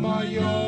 my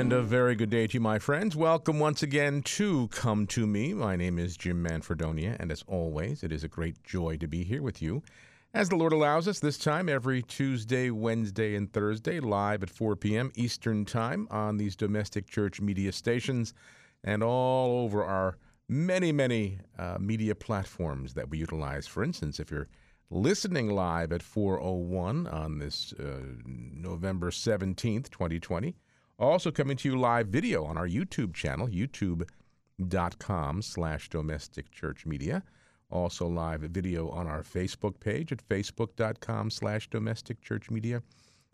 And a very good day to you, my friends. Welcome once again to Come to Me. My name is Jim Manfredonia, and as always, it is a great joy to be here with you. As the Lord allows us, this time every Tuesday, Wednesday, and Thursday, live at 4 p.m. Eastern Time on these domestic church media stations and all over our many, many uh, media platforms that we utilize. For instance, if you're listening live at 401 on this uh, November 17th, 2020, also coming to you live video on our YouTube channel, youtube.com slash domestic church media. Also live video on our Facebook page at facebook.com slash domestic church media.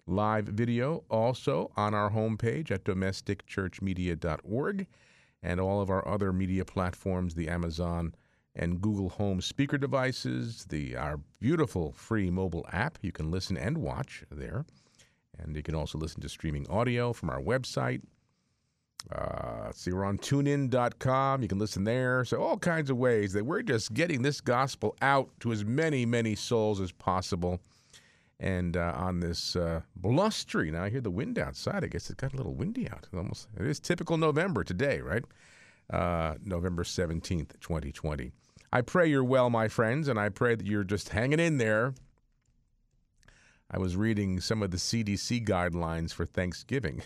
Live video also on our homepage at domesticchurchmedia.org and all of our other media platforms, the Amazon and Google Home speaker devices, the our beautiful free mobile app. You can listen and watch there. And you can also listen to streaming audio from our website. Uh, see, we're on tunein.com. You can listen there. So, all kinds of ways that we're just getting this gospel out to as many, many souls as possible. And uh, on this uh, blustery, now I hear the wind outside. I guess it got a little windy out. It almost, it is typical November today, right? Uh, November 17th, 2020. I pray you're well, my friends, and I pray that you're just hanging in there. I was reading some of the CDC guidelines for Thanksgiving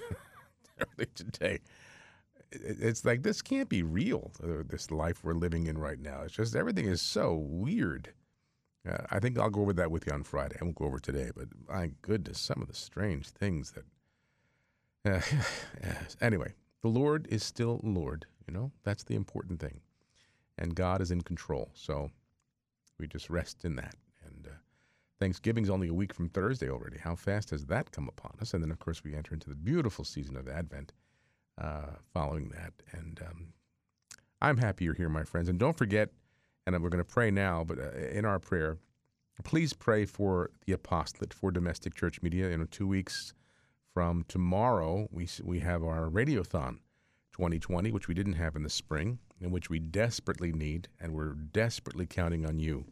today. It's like this can't be real. uh, This life we're living in right now. It's just everything is so weird. Uh, I think I'll go over that with you on Friday. I won't go over today, but my goodness, some of the strange things that. Uh. Anyway, the Lord is still Lord. You know that's the important thing, and God is in control. So we just rest in that. Thanksgiving's only a week from Thursday already. How fast has that come upon us? And then, of course, we enter into the beautiful season of Advent uh, following that. And um, I'm happy you're here, my friends. And don't forget, and we're going to pray now, but uh, in our prayer, please pray for the apostolate for domestic church media. Know, two weeks from tomorrow, we we have our radiothon 2020, which we didn't have in the spring, and which we desperately need, and we're desperately counting on you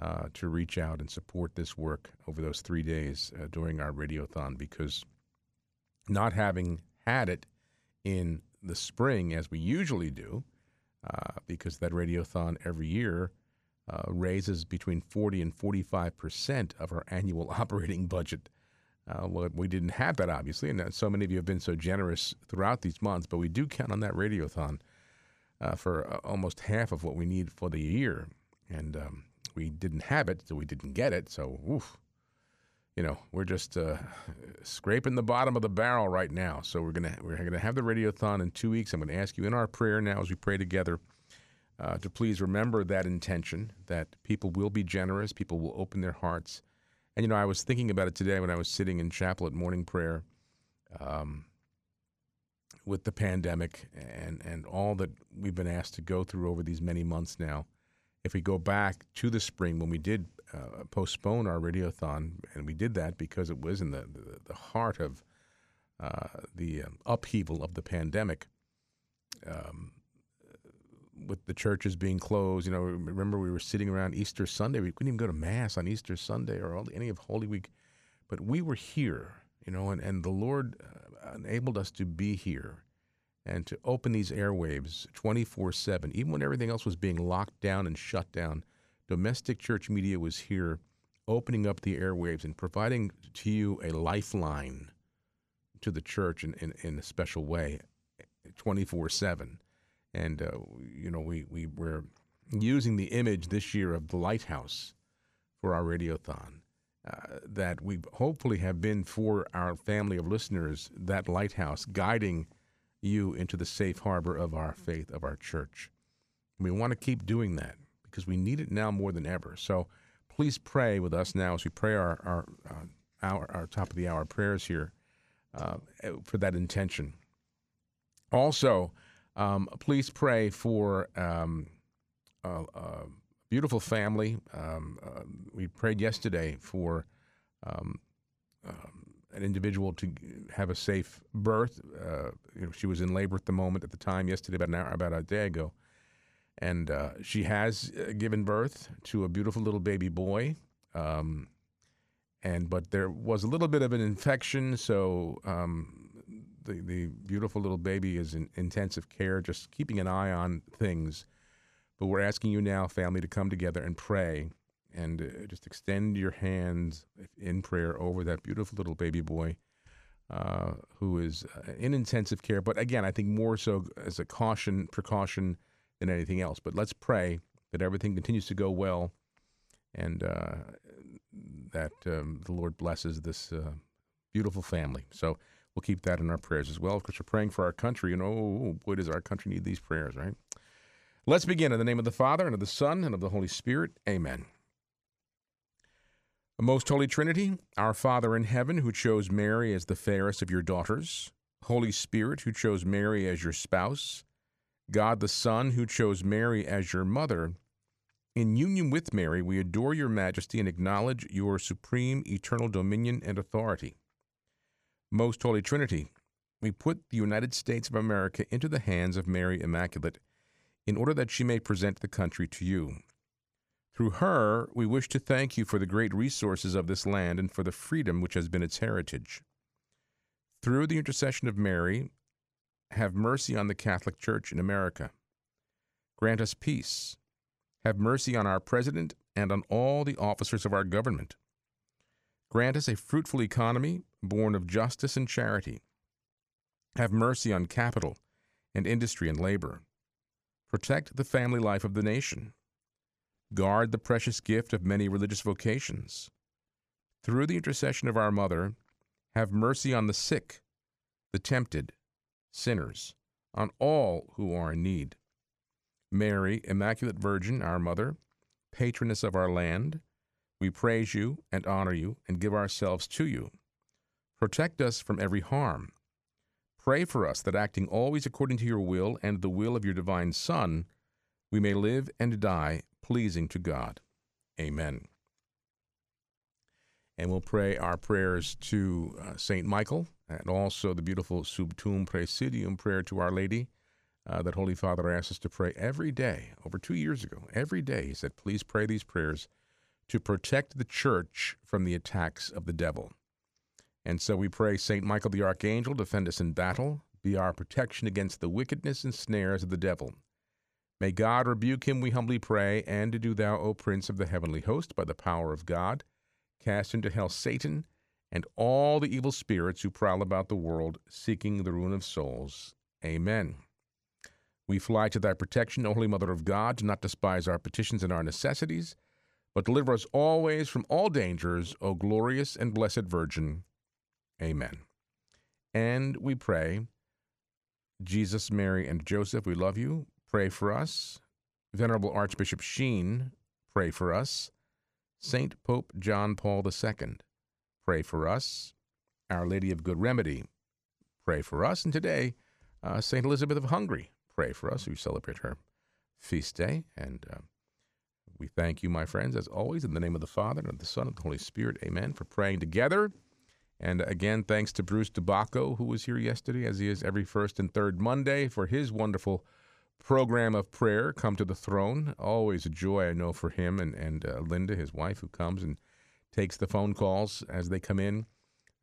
uh, to reach out and support this work over those three days uh, during our radiothon, because not having had it in the spring as we usually do, uh, because that radiothon every year uh, raises between 40 and 45 percent of our annual operating budget. Uh, well, we didn't have that, obviously, and uh, so many of you have been so generous throughout these months, but we do count on that radiothon for almost half of what we need for the year. And um, we didn't have it, so we didn't get it. So, oof, you know, we're just uh, scraping the bottom of the barrel right now. So we're gonna we're gonna have the radiothon in two weeks. I'm gonna ask you in our prayer now as we pray together uh, to please remember that intention that people will be generous, people will open their hearts. And you know, I was thinking about it today when I was sitting in chapel at morning prayer. Um, with the pandemic and, and all that we've been asked to go through over these many months now, if we go back to the spring when we did uh, postpone our radiothon, and we did that because it was in the, the, the heart of uh, the um, upheaval of the pandemic, um, with the churches being closed. You know, remember we were sitting around Easter Sunday. We couldn't even go to Mass on Easter Sunday or all- any of Holy Week, but we were here, you know, and, and the Lord uh, enabled us to be here and to open these airwaves 24 7, even when everything else was being locked down and shut down. Domestic church media was here opening up the airwaves and providing to you a lifeline to the church in, in, in a special way 24 7. And, uh, you know, we, we were using the image this year of the lighthouse for our radiothon. Uh, that we hopefully have been for our family of listeners, that lighthouse guiding you into the safe harbor of our faith, of our church. We want to keep doing that because we need it now more than ever. So please pray with us now as we pray our our uh, our, our top of the hour prayers here uh, for that intention. Also, um, please pray for um, a, a beautiful family. Um, uh, we prayed yesterday for um, um, an individual to have a safe birth. Uh, you know, she was in labor at the moment at the time yesterday, about an hour, about a day ago, and uh, she has uh, given birth to a beautiful little baby boy. Um, and but there was a little bit of an infection, so um, the the beautiful little baby is in intensive care, just keeping an eye on things. But we're asking you now, family, to come together and pray and uh, just extend your hands in prayer over that beautiful little baby boy uh, who is uh, in intensive care. But again, I think more so as a caution, precaution than anything else. But let's pray that everything continues to go well and uh, that um, the Lord blesses this uh, beautiful family. So we'll keep that in our prayers as well. Of course, we're praying for our country, and oh, boy, does our country need these prayers, right? Let's begin in the name of the Father, and of the Son, and of the Holy Spirit. Amen. Most Holy Trinity, our Father in heaven, who chose Mary as the fairest of your daughters, Holy Spirit, who chose Mary as your spouse, God the Son, who chose Mary as your mother, in union with Mary, we adore your majesty and acknowledge your supreme eternal dominion and authority. Most Holy Trinity, we put the United States of America into the hands of Mary Immaculate in order that she may present the country to you. Through her, we wish to thank you for the great resources of this land and for the freedom which has been its heritage. Through the intercession of Mary, have mercy on the Catholic Church in America. Grant us peace. Have mercy on our President and on all the officers of our government. Grant us a fruitful economy born of justice and charity. Have mercy on capital and industry and labor. Protect the family life of the nation. Guard the precious gift of many religious vocations. Through the intercession of our Mother, have mercy on the sick, the tempted, sinners, on all who are in need. Mary, Immaculate Virgin, our Mother, patroness of our land, we praise you and honor you and give ourselves to you. Protect us from every harm. Pray for us that acting always according to your will and the will of your divine Son, we may live and die pleasing to God. Amen. And we'll pray our prayers to uh, St. Michael and also the beautiful Sub Tuum Praesidium prayer to Our Lady uh, that Holy Father asked us to pray every day. Over two years ago, every day, he said, please pray these prayers to protect the church from the attacks of the devil. And so we pray, St. Michael the Archangel, defend us in battle, be our protection against the wickedness and snares of the devil. May God rebuke him, we humbly pray, and do thou, O Prince of the heavenly host, by the power of God, cast into hell Satan and all the evil spirits who prowl about the world, seeking the ruin of souls. Amen. We fly to thy protection, O Holy Mother of God. Do not despise our petitions and our necessities, but deliver us always from all dangers, O glorious and blessed Virgin. Amen. And we pray, Jesus, Mary, and Joseph, we love you. Pray for us. Venerable Archbishop Sheen, pray for us. Saint Pope John Paul II, pray for us. Our Lady of Good Remedy, pray for us. And today, uh, Saint Elizabeth of Hungary, pray for us. We celebrate her feast day. And uh, we thank you, my friends, as always, in the name of the Father, and of the Son, and the Holy Spirit. Amen. For praying together. And again, thanks to Bruce DeBacco, who was here yesterday, as he is every first and third Monday, for his wonderful program of prayer, Come to the Throne. Always a joy, I know, for him and, and uh, Linda, his wife, who comes and takes the phone calls as they come in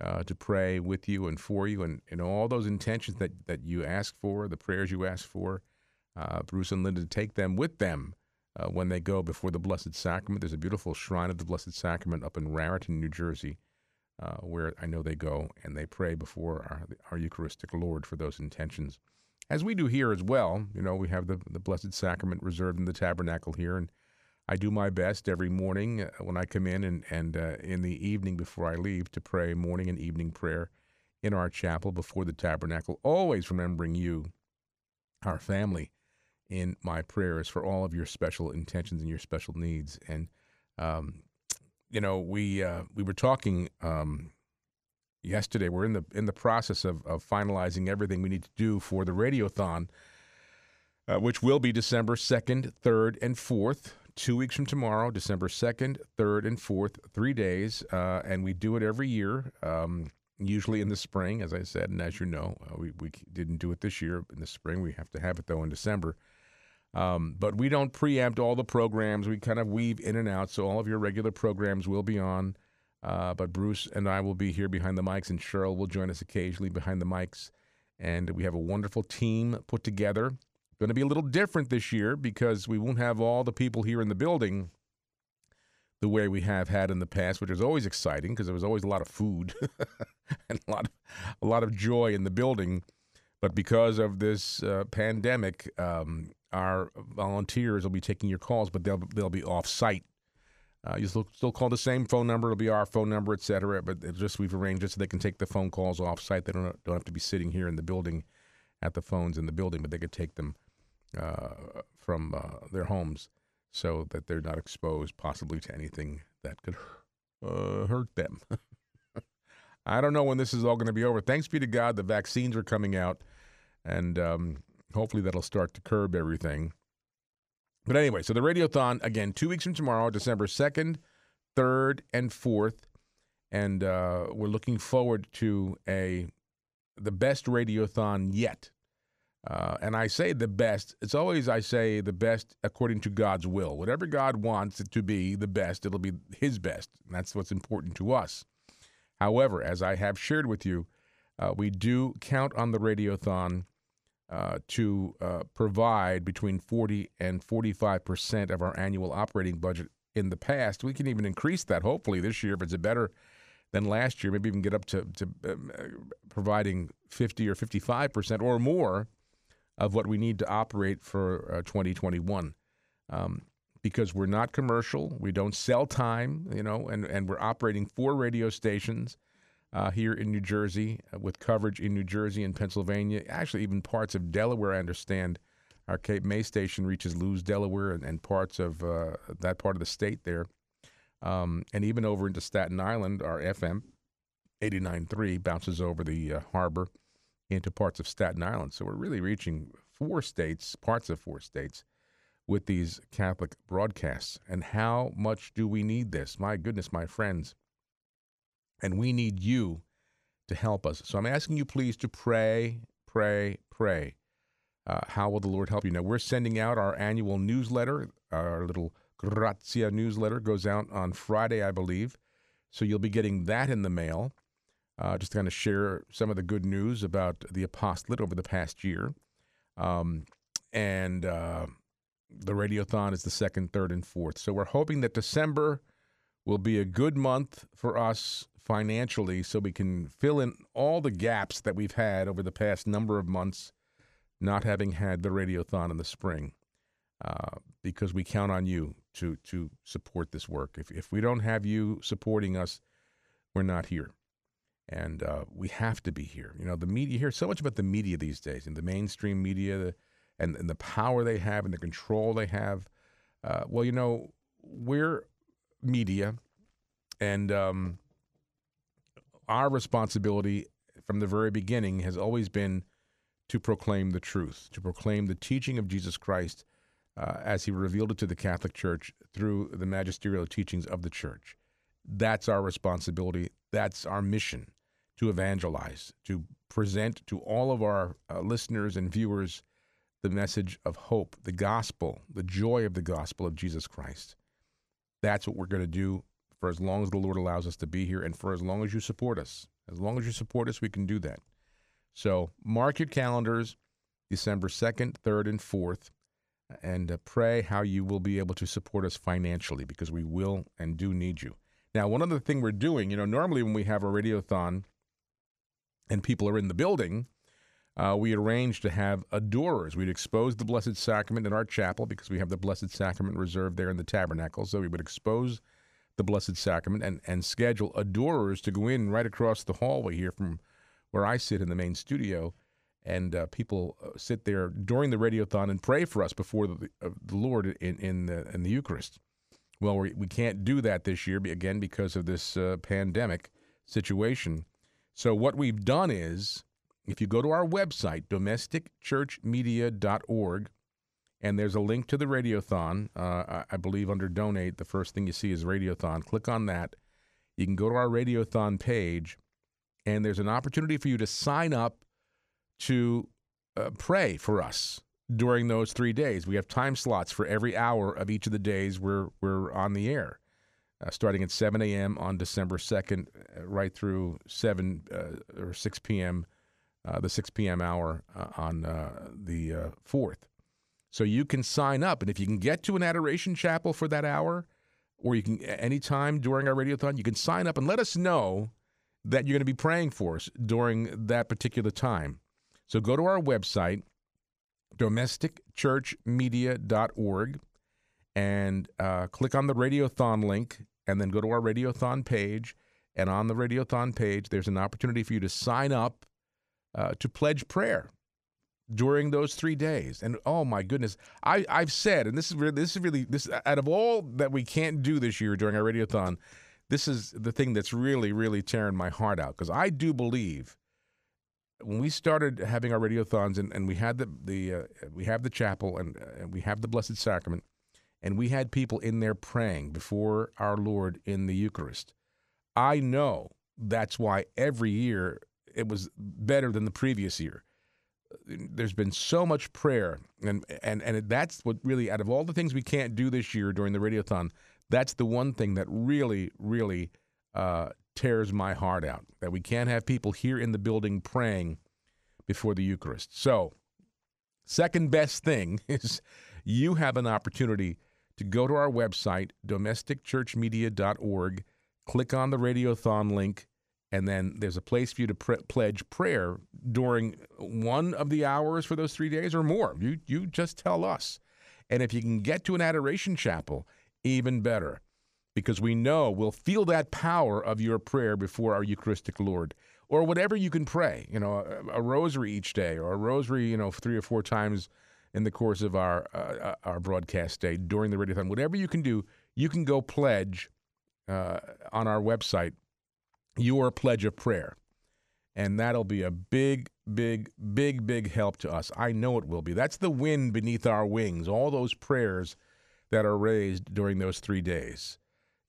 uh, to pray with you and for you, and, and all those intentions that, that you ask for, the prayers you ask for. Uh, Bruce and Linda take them with them uh, when they go before the Blessed Sacrament. There's a beautiful shrine of the Blessed Sacrament up in Raritan, New Jersey, uh, where I know they go and they pray before our, our Eucharistic Lord for those intentions. As we do here as well, you know, we have the, the Blessed Sacrament reserved in the tabernacle here, and I do my best every morning uh, when I come in and, and uh, in the evening before I leave to pray morning and evening prayer in our chapel before the tabernacle, always remembering you, our family, in my prayers for all of your special intentions and your special needs. And um, you know, we uh, we were talking um, yesterday. We're in the in the process of, of finalizing everything we need to do for the radiothon, uh, which will be December second, third, and fourth. Two weeks from tomorrow, December second, third, and fourth, three days, uh, and we do it every year. Um, usually in the spring, as I said, and as you know, uh, we we didn't do it this year in the spring. We have to have it though in December. Um, but we don't preempt all the programs. We kind of weave in and out. So all of your regular programs will be on. Uh, but Bruce and I will be here behind the mics, and Cheryl will join us occasionally behind the mics. And we have a wonderful team put together. Going to be a little different this year because we won't have all the people here in the building the way we have had in the past, which is always exciting because there was always a lot of food and a lot of, a lot of joy in the building. But because of this uh, pandemic, um, our volunteers will be taking your calls, but they'll they'll be off site. Uh, you still, still call the same phone number. It'll be our phone number, et cetera. But just we've arranged it so they can take the phone calls off site. They don't don't have to be sitting here in the building at the phones in the building, but they could take them uh, from uh, their homes so that they're not exposed possibly to anything that could uh, hurt them. I don't know when this is all going to be over. Thanks be to God, the vaccines are coming out, and um, hopefully that'll start to curb everything. But anyway, so the Radiothon, again, two weeks from tomorrow, December 2nd, 3rd, and 4th. And uh, we're looking forward to a the best Radiothon yet. Uh, and I say the best. It's always I say the best according to God's will. Whatever God wants it to be the best, it'll be His best. And that's what's important to us. However, as I have shared with you, uh, we do count on the Radiothon uh, to uh, provide between 40 and 45 percent of our annual operating budget in the past. We can even increase that hopefully this year if it's a better than last year. Maybe even get up to, to um, uh, providing 50 or 55 percent or more of what we need to operate for uh, 2021. Um, because we're not commercial, we don't sell time, you know, and, and we're operating four radio stations uh, here in New Jersey uh, with coverage in New Jersey and Pennsylvania, actually even parts of Delaware. I understand our Cape May station reaches Lewes, Delaware, and, and parts of uh, that part of the state there, um, and even over into Staten Island. Our FM 89.3 bounces over the uh, harbor into parts of Staten Island. So we're really reaching four states, parts of four states, with these Catholic broadcasts. And how much do we need this? My goodness, my friends. And we need you to help us. So I'm asking you, please, to pray, pray, pray. Uh, how will the Lord help you? Now, we're sending out our annual newsletter. Our little Grazia newsletter goes out on Friday, I believe. So you'll be getting that in the mail. Uh, just to kind of share some of the good news about the apostolate over the past year. Um, and uh, the radiothon is the second, third, and fourth. So we're hoping that December will be a good month for us financially so we can fill in all the gaps that we've had over the past number of months not having had the radiothon in the spring uh, because we count on you to to support this work. If, if we don't have you supporting us we're not here. And uh, we have to be here. You know the media you hear so much about the media these days and the mainstream media the, and, and the power they have and the control they have. Uh, well you know we're media and um, our responsibility from the very beginning has always been to proclaim the truth, to proclaim the teaching of Jesus Christ uh, as he revealed it to the Catholic Church through the magisterial teachings of the Church. That's our responsibility. That's our mission to evangelize, to present to all of our uh, listeners and viewers the message of hope, the gospel, the joy of the gospel of Jesus Christ. That's what we're going to do for as long as the Lord allows us to be here and for as long as you support us. As long as you support us, we can do that. So mark your calendars December 2nd, 3rd, and 4th, and uh, pray how you will be able to support us financially because we will and do need you. Now, one other thing we're doing, you know, normally when we have a radiothon and people are in the building, uh, we arrange to have adorers. We'd expose the Blessed Sacrament in our chapel because we have the Blessed Sacrament reserved there in the tabernacle. So we would expose the Blessed Sacrament and, and schedule adorers to go in right across the hallway here from where I sit in the main studio and uh, people uh, sit there during the radiothon and pray for us before the, uh, the Lord in in the, in the Eucharist. Well, we, we can't do that this year again because of this uh, pandemic situation. So what we've done is, if you go to our website, domesticchurchmedia.org, and there's a link to the radiothon. Uh, I, believe under donate, the first thing you see is radiothon. Click on that. You can go to our radiothon page, and there's an opportunity for you to sign up to uh, pray for us during those three days. We have time slots for every hour of each of the days we're we're on the air, uh, starting at 7 a.m. on December 2nd, uh, right through 7 uh, or 6 p.m. Uh, the 6 p.m. hour uh, on uh, the uh, 4th. So you can sign up, and if you can get to an adoration chapel for that hour, or you can anytime during our radiothon, you can sign up and let us know that you're going to be praying for us during that particular time. So go to our website, domesticchurchmedia.org, and uh, click on the Radiothon link, and then go to our Radiothon page. And on the Radiothon page, there's an opportunity for you to sign up uh, to pledge prayer during those three days. And oh my goodness, I, I've said, and this is really, this is really this out of all that we can't do this year during our Radiothon, this is the thing that's really, really tearing my heart out because I do believe when we started having our radiothons and, and we had the the uh, we have the chapel and, uh, and we have the blessed sacrament and we had people in there praying before our lord in the eucharist i know that's why every year it was better than the previous year there's been so much prayer and and and that's what really out of all the things we can't do this year during the radiothon that's the one thing that really really uh, tears my heart out that we can't have people here in the building praying before the Eucharist. So, second best thing is you have an opportunity to go to our website, domesticchurchmedia.org, click on the Radiothon link, and then there's a place for you to pledge prayer during one of the hours for those three days or more. You, you just tell us. And if you can get to an adoration chapel, even better because we know we'll feel that power of your prayer before our Eucharistic Lord. Or whatever you can pray, you know, a, a rosary each day, or a rosary, you know, three or four times in the course of our uh, our broadcast day during the radiothon. Whatever you can do, you can go pledge uh, on our website your pledge of prayer, and that'll be a big, big, big, big help to us. I know it will be. That's the wind beneath our wings. All those prayers that are raised during those three days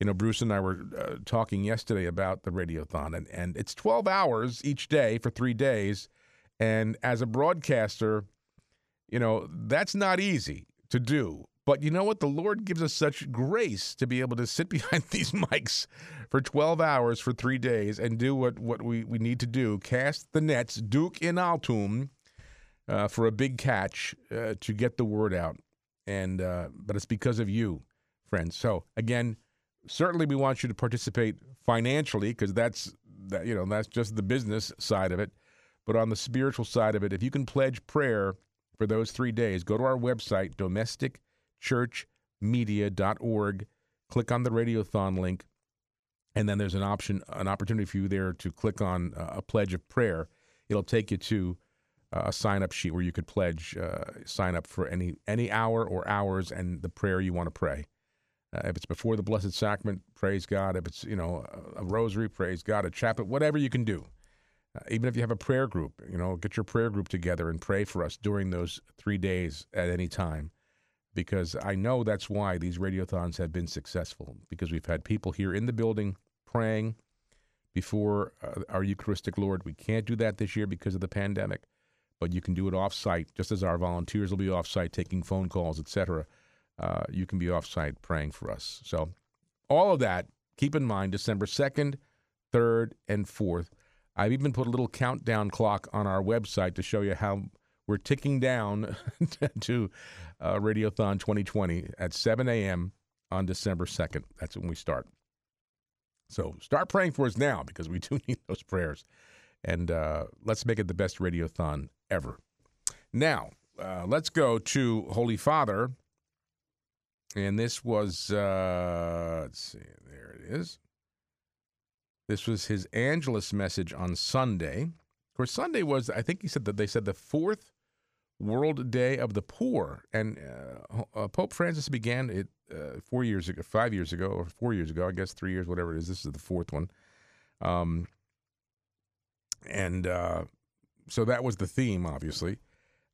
you know, Bruce and I were uh, talking yesterday about the radiothon, and, and it's 12 hours each day for three days. And as a broadcaster, you know, that's not easy to do. But you know what? The Lord gives us such grace to be able to sit behind these mics for 12 hours for three days and do what, what we, we need to do cast the nets, Duc in Altum, uh, for a big catch uh, to get the word out. And uh, but it's because of you, friends. So again, certainly we want you to participate financially because that's that you know that's just the business side of it but on the spiritual side of it if you can pledge prayer for those three days go to our website domesticchurchmedia.org click on the radiothon link and then there's an option an opportunity for you there to click on uh, a pledge of prayer it'll take you to uh, a sign up sheet where you could pledge uh, sign up for any any hour or hours and the prayer you want to pray uh, if it's before the Blessed Sacrament, praise God. If it's you know a, a rosary, praise God. A chaplet, whatever you can do. Even if you have a prayer group, you know, get your prayer group together and pray for us during those three days at any time, because I know that's why these radiothons have been successful. Because we've had people here in the building praying before uh, our Eucharistic Lord. We can't do that this year because of the pandemic, but you can do it off-site, just as our volunteers will be off-site taking phone calls, etc uh, you can be offsite praying for us. So, all of that, keep in mind December 2nd, 3rd, and 4th. I've even put a little countdown clock on our website to show you how we're ticking down to uh, Radiothon 2020 at 7 a.m. on December 2nd. That's when we start. So start praying for us now because we do need those prayers. And uh, let's make it the best Radiothon ever. Now, uh, let's go to Holy Father and this was, uh, let's see, there it is. This was his Angelus message on Sunday, Of course, Sunday was, I think he said that they said the fourth World Day of the Poor. And uh, uh, Pope Francis began it uh, four years ago, five years ago, or four years ago, I guess three years, whatever it is. This is the fourth one. Um, and uh, so that was the theme, obviously,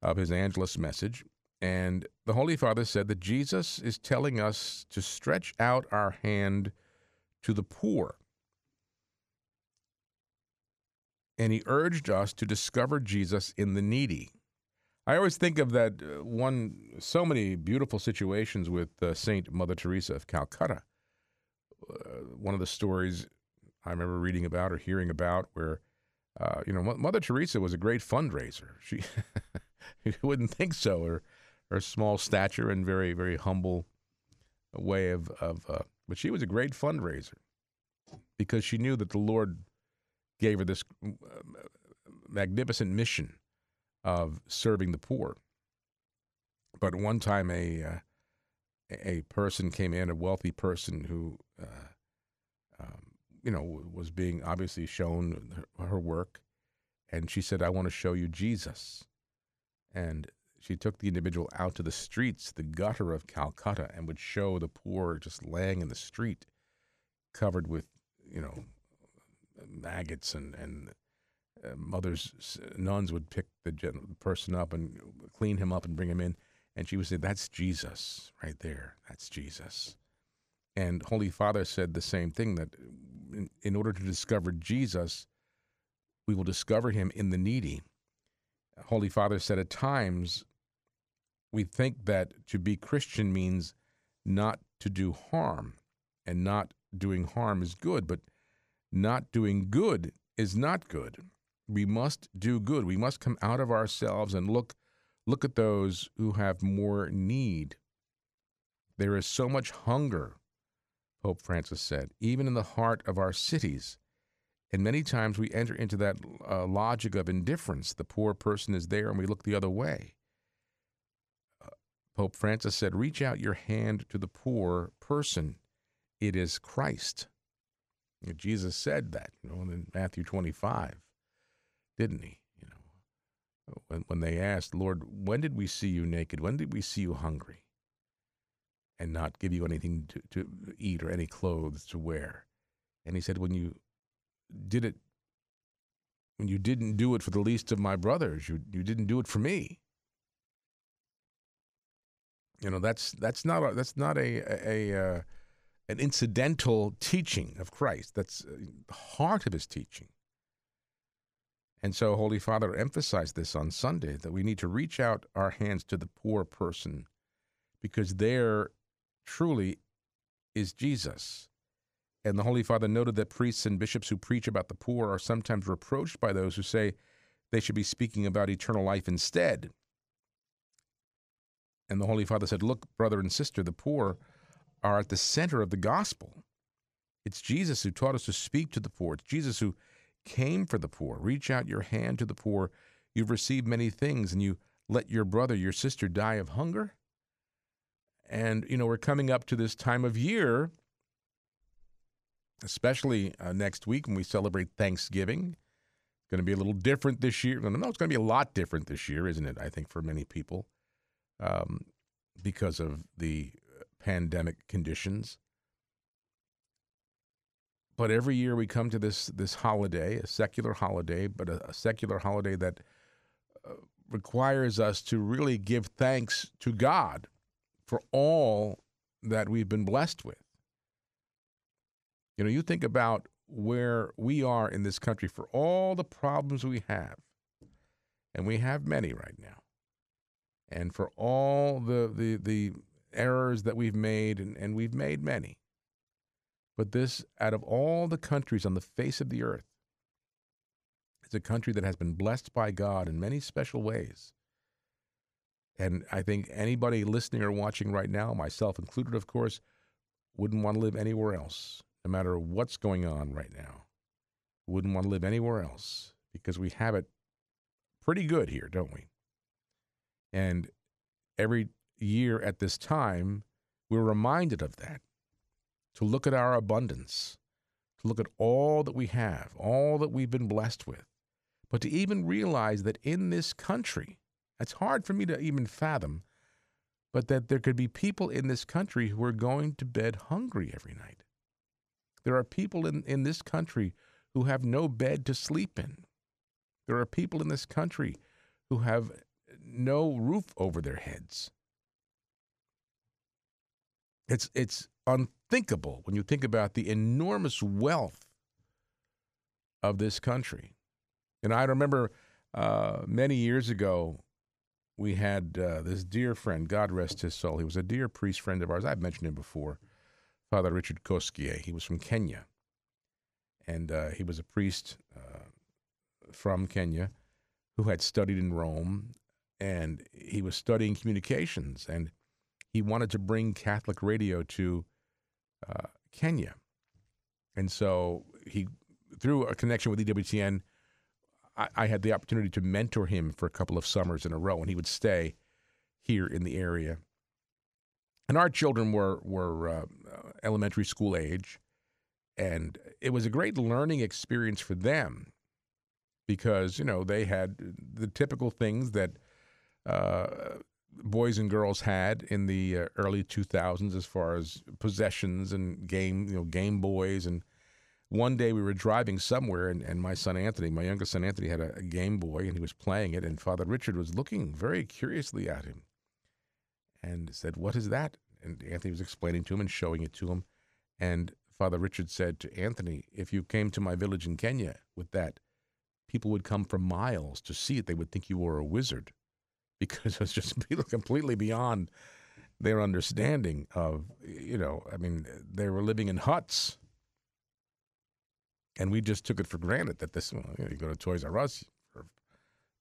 of his Angelus message. And the Holy Father said that Jesus is telling us to stretch out our hand to the poor. And he urged us to discover Jesus in the needy. I always think of that uh, one, so many beautiful situations with uh, Saint Mother Teresa of Calcutta. Uh, one of the stories I remember reading about or hearing about where, uh, you know, Mother Teresa was a great fundraiser. She, you wouldn't think so, her, her small stature and very, very humble way of, of uh, but she was a great fundraiser because she knew that the Lord gave her this magnificent mission of serving the poor. But one time, a uh, a person came in, a wealthy person who, uh, um, you know, was being obviously shown her, her work, and she said, "I want to show you Jesus," and she took the individual out to the streets, the gutter of Calcutta, and would show the poor just laying in the street, covered with, you know, maggots and and uh, mothers nuns would pick the person up and clean him up and bring him in, and she would say, "That's Jesus right there. That's Jesus." And Holy Father said the same thing that in, in order to discover Jesus, we will discover him in the needy. Holy Father said at times we think that to be Christian means not to do harm, and not doing harm is good, but not doing good is not good. We must do good. We must come out of ourselves and look look at those who have more need. There is so much hunger, Pope Francis said, even in the heart of our cities. And many times we enter into that uh, logic of indifference. The poor person is there and we look the other way. Uh, Pope Francis said, Reach out your hand to the poor person. It is Christ. Jesus said that, you know, in Matthew 25, didn't he? You know, when, when they asked, Lord, when did we see you naked? When did we see you hungry? And not give you anything to, to eat or any clothes to wear. And he said, when you did it, when you didn't do it for the least of my brothers, you, you didn't do it for me. You know, that's, that's not a, that's not a, a, a uh, an incidental teaching of Christ. That's uh, the heart of his teaching. And so, Holy Father emphasized this on Sunday that we need to reach out our hands to the poor person because there truly is Jesus. And the Holy Father noted that priests and bishops who preach about the poor are sometimes reproached by those who say they should be speaking about eternal life instead. And the Holy Father said, Look, brother and sister, the poor are at the center of the gospel. It's Jesus who taught us to speak to the poor. It's Jesus who came for the poor. Reach out your hand to the poor. You've received many things, and you let your brother, your sister die of hunger. And, you know, we're coming up to this time of year, especially uh, next week when we celebrate Thanksgiving. It's going to be a little different this year. No, it's going to be a lot different this year, isn't it? I think for many people um, because of the pandemic conditions. But every year we come to this this holiday, a secular holiday, but a, a secular holiday that uh, requires us to really give thanks to God for all that we've been blessed with. You know, you think about where we are in this country for all the problems we have, and we have many right now, and for all the the the errors that we've made, and, and we've made many. But this, out of all the countries on the face of the earth, is a country that has been blessed by God in many special ways. And I think anybody listening or watching right now, myself included, of course, wouldn't want to live anywhere else, no matter what's going on right now. Wouldn't want to live anywhere else because we have it pretty good here, don't we? And every year at this time, we're reminded of that. To look at our abundance, to look at all that we have, all that we've been blessed with. But to even realize that in this country, it's hard for me to even fathom, but that there could be people in this country who are going to bed hungry every night. There are people in, in this country who have no bed to sleep in. There are people in this country who have no roof over their heads. It's, it's unthinkable when you think about the enormous wealth of this country. And I remember uh, many years ago, we had uh, this dear friend, God rest his soul. He was a dear priest friend of ours. I've mentioned him before, Father Richard Koskie. He was from Kenya. And uh, he was a priest uh, from Kenya who had studied in Rome. And he was studying communications. And he wanted to bring Catholic radio to uh, Kenya. And so he, through a connection with EWTN, I, I, had the opportunity to mentor him for a couple of summers in a row, and he would stay here in the area. And our children were were uh, elementary school age, and it was a great learning experience for them because you know they had the typical things that uh, boys and girls had in the uh, early 2000s as far as possessions and game you know Game Boys and one day we were driving somewhere, and, and my son Anthony, my youngest son Anthony, had a, a, Game Boy and he was playing it, and Father Richard was looking very curiously at him and said, What is that? And Anthony was explaining to him and showing it to him. And Father Richard said to Anthony, If you came to my village in Kenya with that, people would come from miles to see it. They would think you were a wizard because it was just completely beyond their understanding of, you know, I mean, they were living in huts and we just took it for granted that this, you, know, you go to Toys R Us for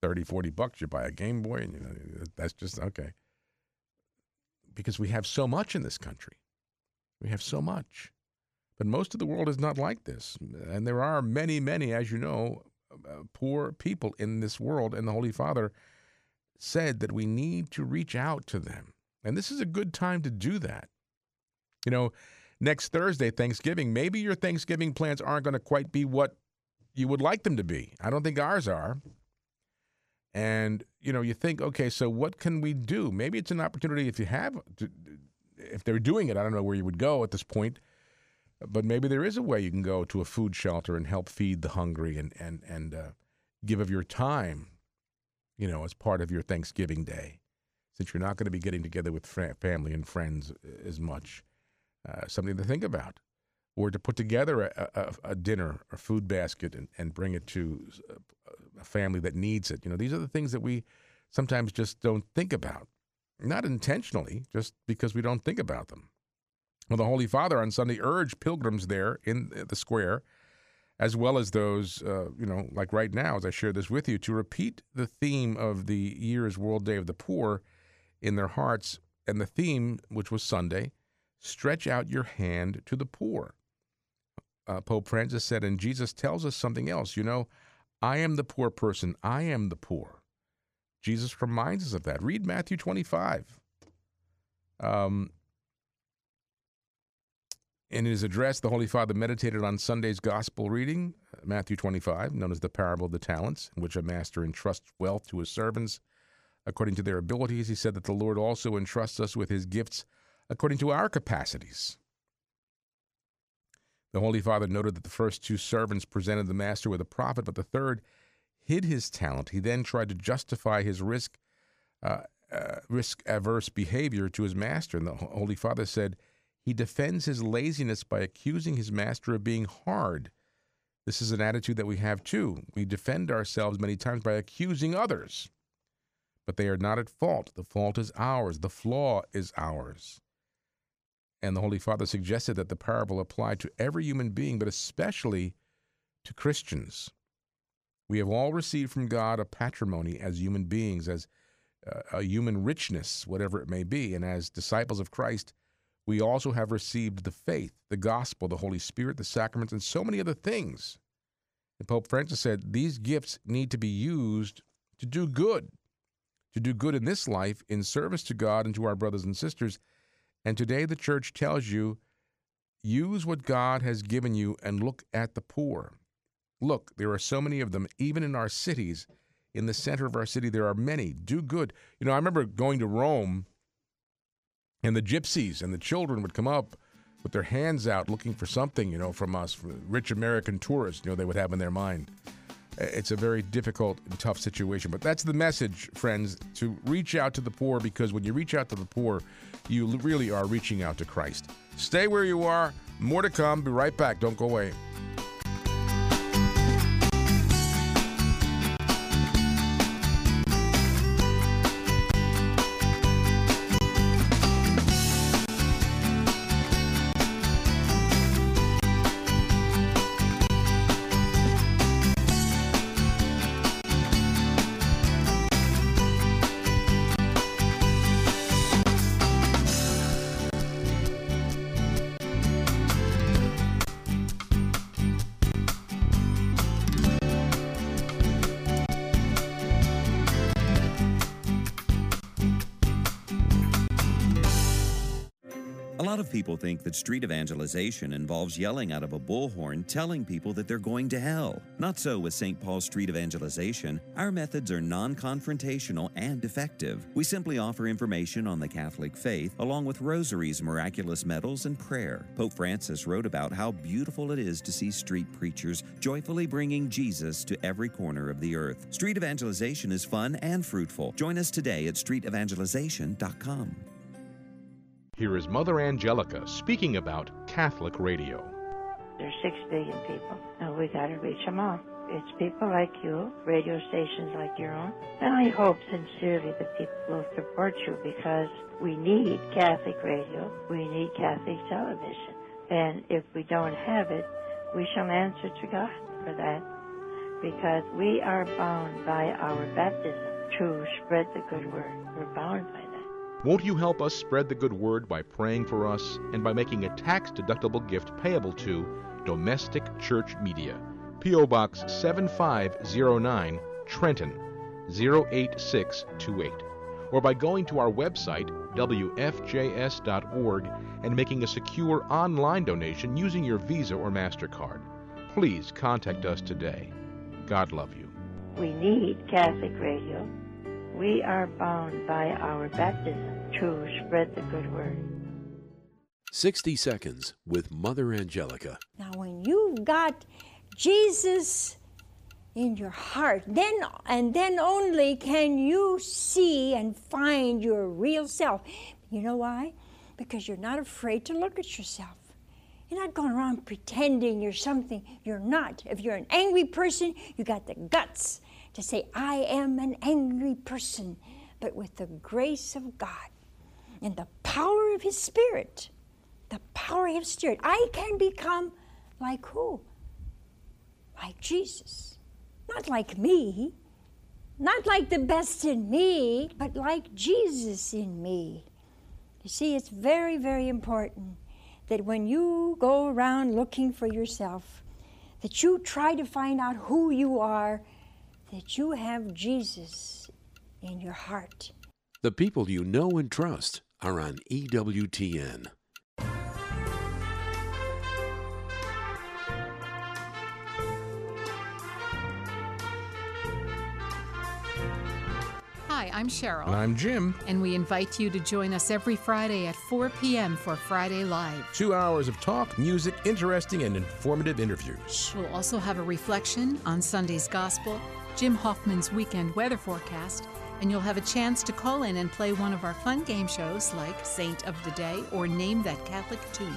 30, 40 bucks, you buy a Game Boy, and you know, that's just okay. Because we have so much in this country. We have so much. But most of the world is not like this. And there are many, many, as you know, uh, poor people in this world. And the Holy Father said that we need to reach out to them. And this is a good time to do that. You know, next Thursday, Thanksgiving, maybe your Thanksgiving plans aren't going to quite be what you would like them to be. I don't think ours are. And, you know, you think, okay, so what can we do? Maybe it's an opportunity if you have, to, if they're doing it, I don't know where you would go at this point, but maybe there is a way you can go to a food shelter and help feed the hungry and, and, and uh, give of your time, you know, as part of your Thanksgiving day, since you're not going to be getting together with family and friends uh, as much uh, something to think about, or to put together a, a, a dinner or food basket and, and bring it to uh, a family that needs it. You know, these are the things that we sometimes just don't think about, not intentionally, just because we don't think about them. Well, the Holy Father on Sunday urged pilgrims there in uh, the square, as well as those, uh, you know, like right now, as I share this with you, to repeat the theme of the year's World Day of the Poor in their hearts. And the theme, which was Sunday, Stretch out your hand to the poor. Uh, Pope Francis said, and Jesus tells us something else. You know, I am the poor person, I am the poor. Jesus reminds us of that. Read Matthew 25. Um, in his address, the Holy Father meditated on Sunday's gospel reading, Matthew 25, known as the parable of the talents, in which a master entrusts wealth to his servants according to their abilities. He said that the Lord also entrusts us with his gifts according to our capacities. The Holy Father noted that the first two servants presented the master with a profit, but the third hid his talent. He then tried to justify his risk uh, uh, risk averse behavior to his master. And the Holy Father said he defends his laziness by accusing his master of being hard. This is an attitude that we have too. We defend ourselves many times by accusing others, but they are not at fault. The fault is ours, the flaw is ours. And the Holy Father suggested that the parable apply to every human being, but especially to Christians. We have all received from God a patrimony as human beings, as uh, a human richness, whatever it may be. And as disciples of Christ, we also have received the faith, the gospel, the Holy Spirit, the sacraments, and so many other things. And Pope Francis said these gifts need to be used to do good, to do good in this life in service to God and to our brothers and sisters, and today the church tells you use what God has given you and look at the poor. Look, there are so many of them, even in our cities. In the center of our city, there are many. Do good. You know, I remember going to Rome, and the gypsies and the children would come up with their hands out looking for something, you know, from us, from rich American tourists, you know, they would have in their mind. It's a very difficult and tough situation. But that's the message, friends, to reach out to the poor because when you reach out to the poor, you really are reaching out to Christ. Stay where you are. More to come. Be right back. Don't go away. Lot of people think that street evangelization involves yelling out of a bullhorn telling people that they're going to hell. Not so with St. Paul Street Evangelization. Our methods are non confrontational and effective. We simply offer information on the Catholic faith along with rosaries, miraculous medals, and prayer. Pope Francis wrote about how beautiful it is to see street preachers joyfully bringing Jesus to every corner of the earth. Street evangelization is fun and fruitful. Join us today at streetevangelization.com. Here is Mother Angelica speaking about Catholic radio. There's six billion people, and we got to reach them all. It's people like you, radio stations like your own, and I hope sincerely that people will support you because we need Catholic radio, we need Catholic television, and if we don't have it, we shall answer to God for that because we are bound by our baptism to spread the good word. We're bound by. Won't you help us spread the good word by praying for us and by making a tax deductible gift payable to Domestic Church Media? P.O. Box 7509, Trenton 08628. Or by going to our website, WFJS.org, and making a secure online donation using your Visa or MasterCard. Please contact us today. God love you. We need Catholic radio. We are bound by our baptism to spread the good word. 60 Seconds with Mother Angelica. Now, when you've got Jesus in your heart, then and then only can you see and find your real self. You know why? Because you're not afraid to look at yourself. You're not going around pretending you're something you're not. If you're an angry person, you got the guts to say, I am an angry person, but with the grace of God and the power of His Spirit, the power of His Spirit, I can become like who? Like Jesus. Not like me, not like the best in me, but like Jesus in me. You see, it's very, very important that when you go around looking for yourself, that you try to find out who you are that you have Jesus in your heart. The people you know and trust are on EWTN. Hi, I'm Cheryl. And I'm Jim. And we invite you to join us every Friday at 4 p.m. for Friday Live. Two hours of talk, music, interesting, and informative interviews. We'll also have a reflection on Sunday's Gospel, Jim Hoffman's weekend weather forecast, and you'll have a chance to call in and play one of our fun game shows like Saint of the Day or Name That Catholic Tune.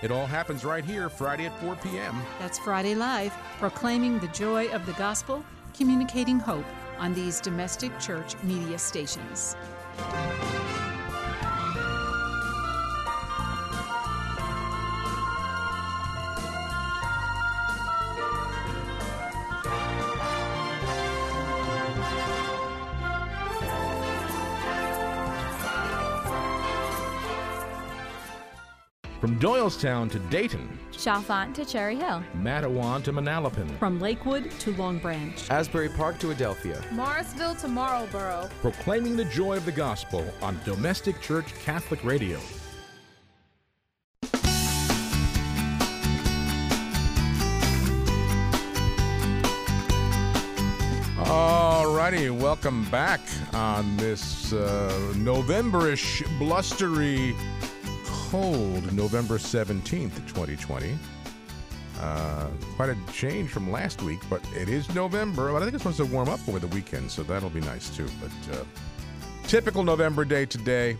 It all happens right here, Friday at 4 p.m. That's Friday Live, proclaiming the joy of the gospel, communicating hope on these domestic church media stations. From Doylestown to Dayton, Chalfont to Cherry Hill. Matawan to Manalapan, From Lakewood to Long Branch. Asbury Park to Adelphia. Morrisville to Marlboro. proclaiming the joy of the gospel on Domestic Church Catholic Radio. All righty, welcome back on this uh, Novemberish, blustery, cold November 17th, 2020. Uh, quite a change from last week, but it is November. But I think it's supposed to warm up over the weekend, so that'll be nice too. But uh, typical November day today,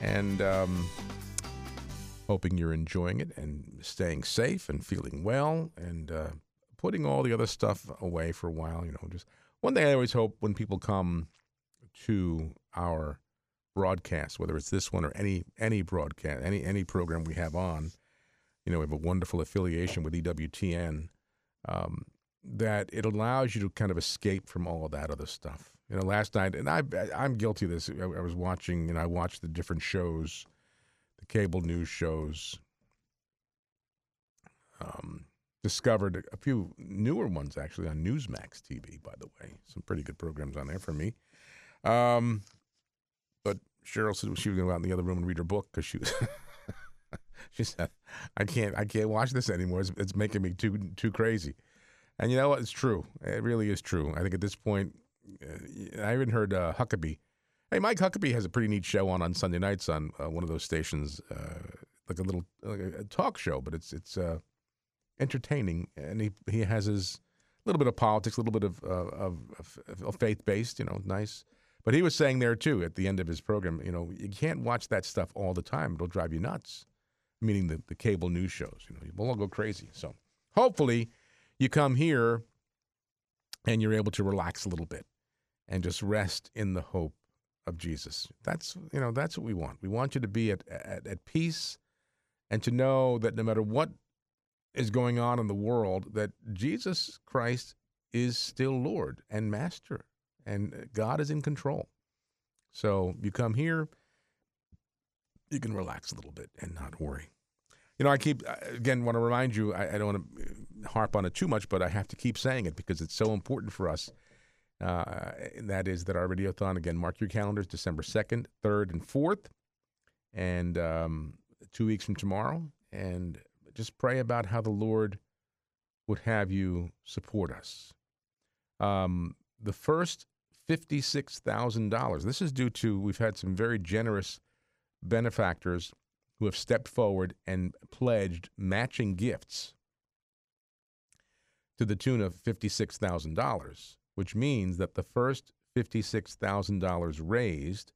and um, hoping you're enjoying it and staying safe and feeling well and uh, putting all the other stuff away for a while. You know, just one thing I always hope when people come to our broadcast, whether it's this one or any any broadcast, any any program we have on, you know, we have a wonderful affiliation with EWTN. Um, that it allows you to kind of escape from all of that other stuff. You know, last night, and I, I'm guilty of this. I, I was watching, and I watched the different shows, the cable news shows. Um, discovered a few newer ones actually on Newsmax TV. By the way, some pretty good programs on there for me. Um, but Cheryl said she was going to go out in the other room and read her book because she was. she said, "I can't, I can't watch this anymore. It's, it's making me too, too crazy." And you know what? It's true. It really is true. I think at this point, uh, I even heard uh, Huckabee. Hey, Mike Huckabee has a pretty neat show on on Sunday nights on uh, one of those stations, uh, like a little like a talk show, but it's it's uh, entertaining, and he he has his little bit of politics, a little bit of uh, of, of, of faith based, you know, nice. But he was saying there too at the end of his program, you know, you can't watch that stuff all the time; it'll drive you nuts. Meaning the the cable news shows, you know, we'll all go crazy. So hopefully, you come here and you're able to relax a little bit and just rest in the hope of Jesus. That's you know that's what we want. We want you to be at, at, at peace and to know that no matter what is going on in the world, that Jesus Christ is still Lord and Master, and God is in control. So you come here, you can relax a little bit and not worry. You know, I keep again want to remind you. I, I don't want to harp on it too much, but I have to keep saying it because it's so important for us. Uh, and that is that our radiothon again. Mark your calendars: December second, third, and fourth, and um, two weeks from tomorrow. And just pray about how the Lord would have you support us. Um, the first fifty-six thousand dollars. This is due to we've had some very generous benefactors who have stepped forward and pledged matching gifts to the tune of $56,000, which means that the first $56,000 raised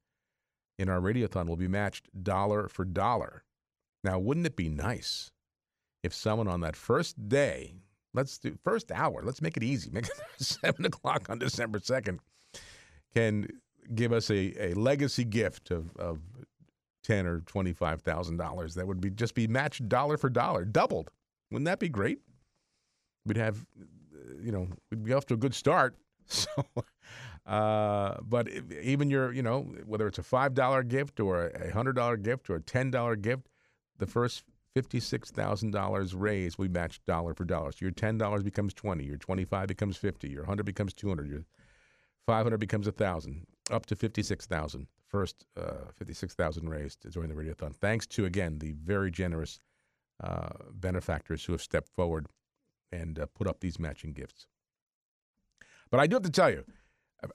in our radiothon will be matched dollar for dollar. Now, wouldn't it be nice if someone on that first day, let's do first hour, let's make it easy, make it seven o'clock on December 2nd, can give us a, a legacy gift of, of ten or twenty five thousand dollars. That would be just be matched dollar for dollar, doubled. Wouldn't that be great? We'd have, you know, we'd be off to a good start. So, uh, but even your, you know, whether it's a five dollar gift or a hundred dollar gift or a ten dollar gift, the first fifty six thousand dollars raised we match dollar for dollar. So your ten dollars becomes twenty, your twenty five becomes fifty, your hundred becomes two hundred, your five hundred becomes a thousand, up to fifty six thousand. First uh, fifty six thousand raised during the radiothon. Thanks to again the very generous uh, benefactors who have stepped forward and uh, put up these matching gifts. But I do have to tell you,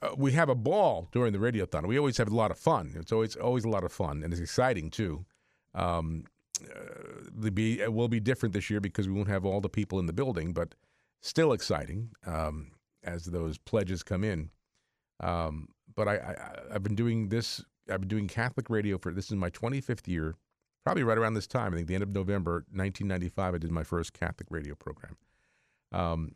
uh, we have a ball during the radiothon. We always have a lot of fun. It's always always a lot of fun, and it's exciting too. Um, uh, be it will be different this year because we won't have all the people in the building, but still exciting um, as those pledges come in. Um, but I, I I've been doing this. I've been doing Catholic radio for this is my 25th year. Probably right around this time. I think the end of November 1995. I did my first Catholic radio program. Um,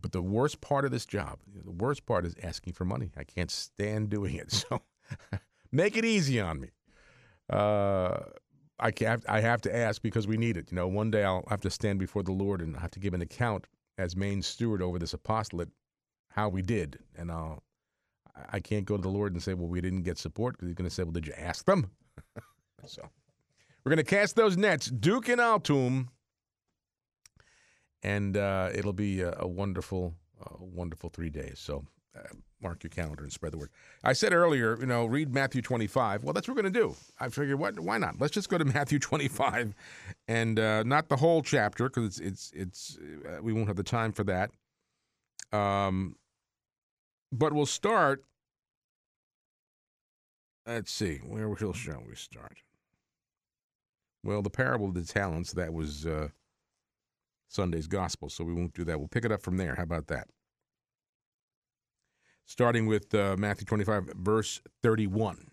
but the worst part of this job, the worst part is asking for money. I can't stand doing it. So make it easy on me. Uh, I can't, I have to ask because we need it. You know, one day I'll have to stand before the Lord and have to give an account as main steward over this apostolate how we did, and I'll. I can't go to the Lord and say, "Well, we didn't get support," because He's going to say, "Well, did you ask them?" so, we're going to cast those nets, Duc in Altum. and uh, it'll be a, a wonderful, wonderful three days. So, uh, mark your calendar and spread the word. I said earlier, you know, read Matthew 25. Well, that's what we're going to do. I figured, what? Why not? Let's just go to Matthew 25, and uh, not the whole chapter because it's it's it's uh, we won't have the time for that. Um, But we'll start. Let's see, where shall we start? Well, the parable of the talents, that was uh, Sunday's gospel, so we won't do that. We'll pick it up from there. How about that? Starting with uh, Matthew 25, verse 31.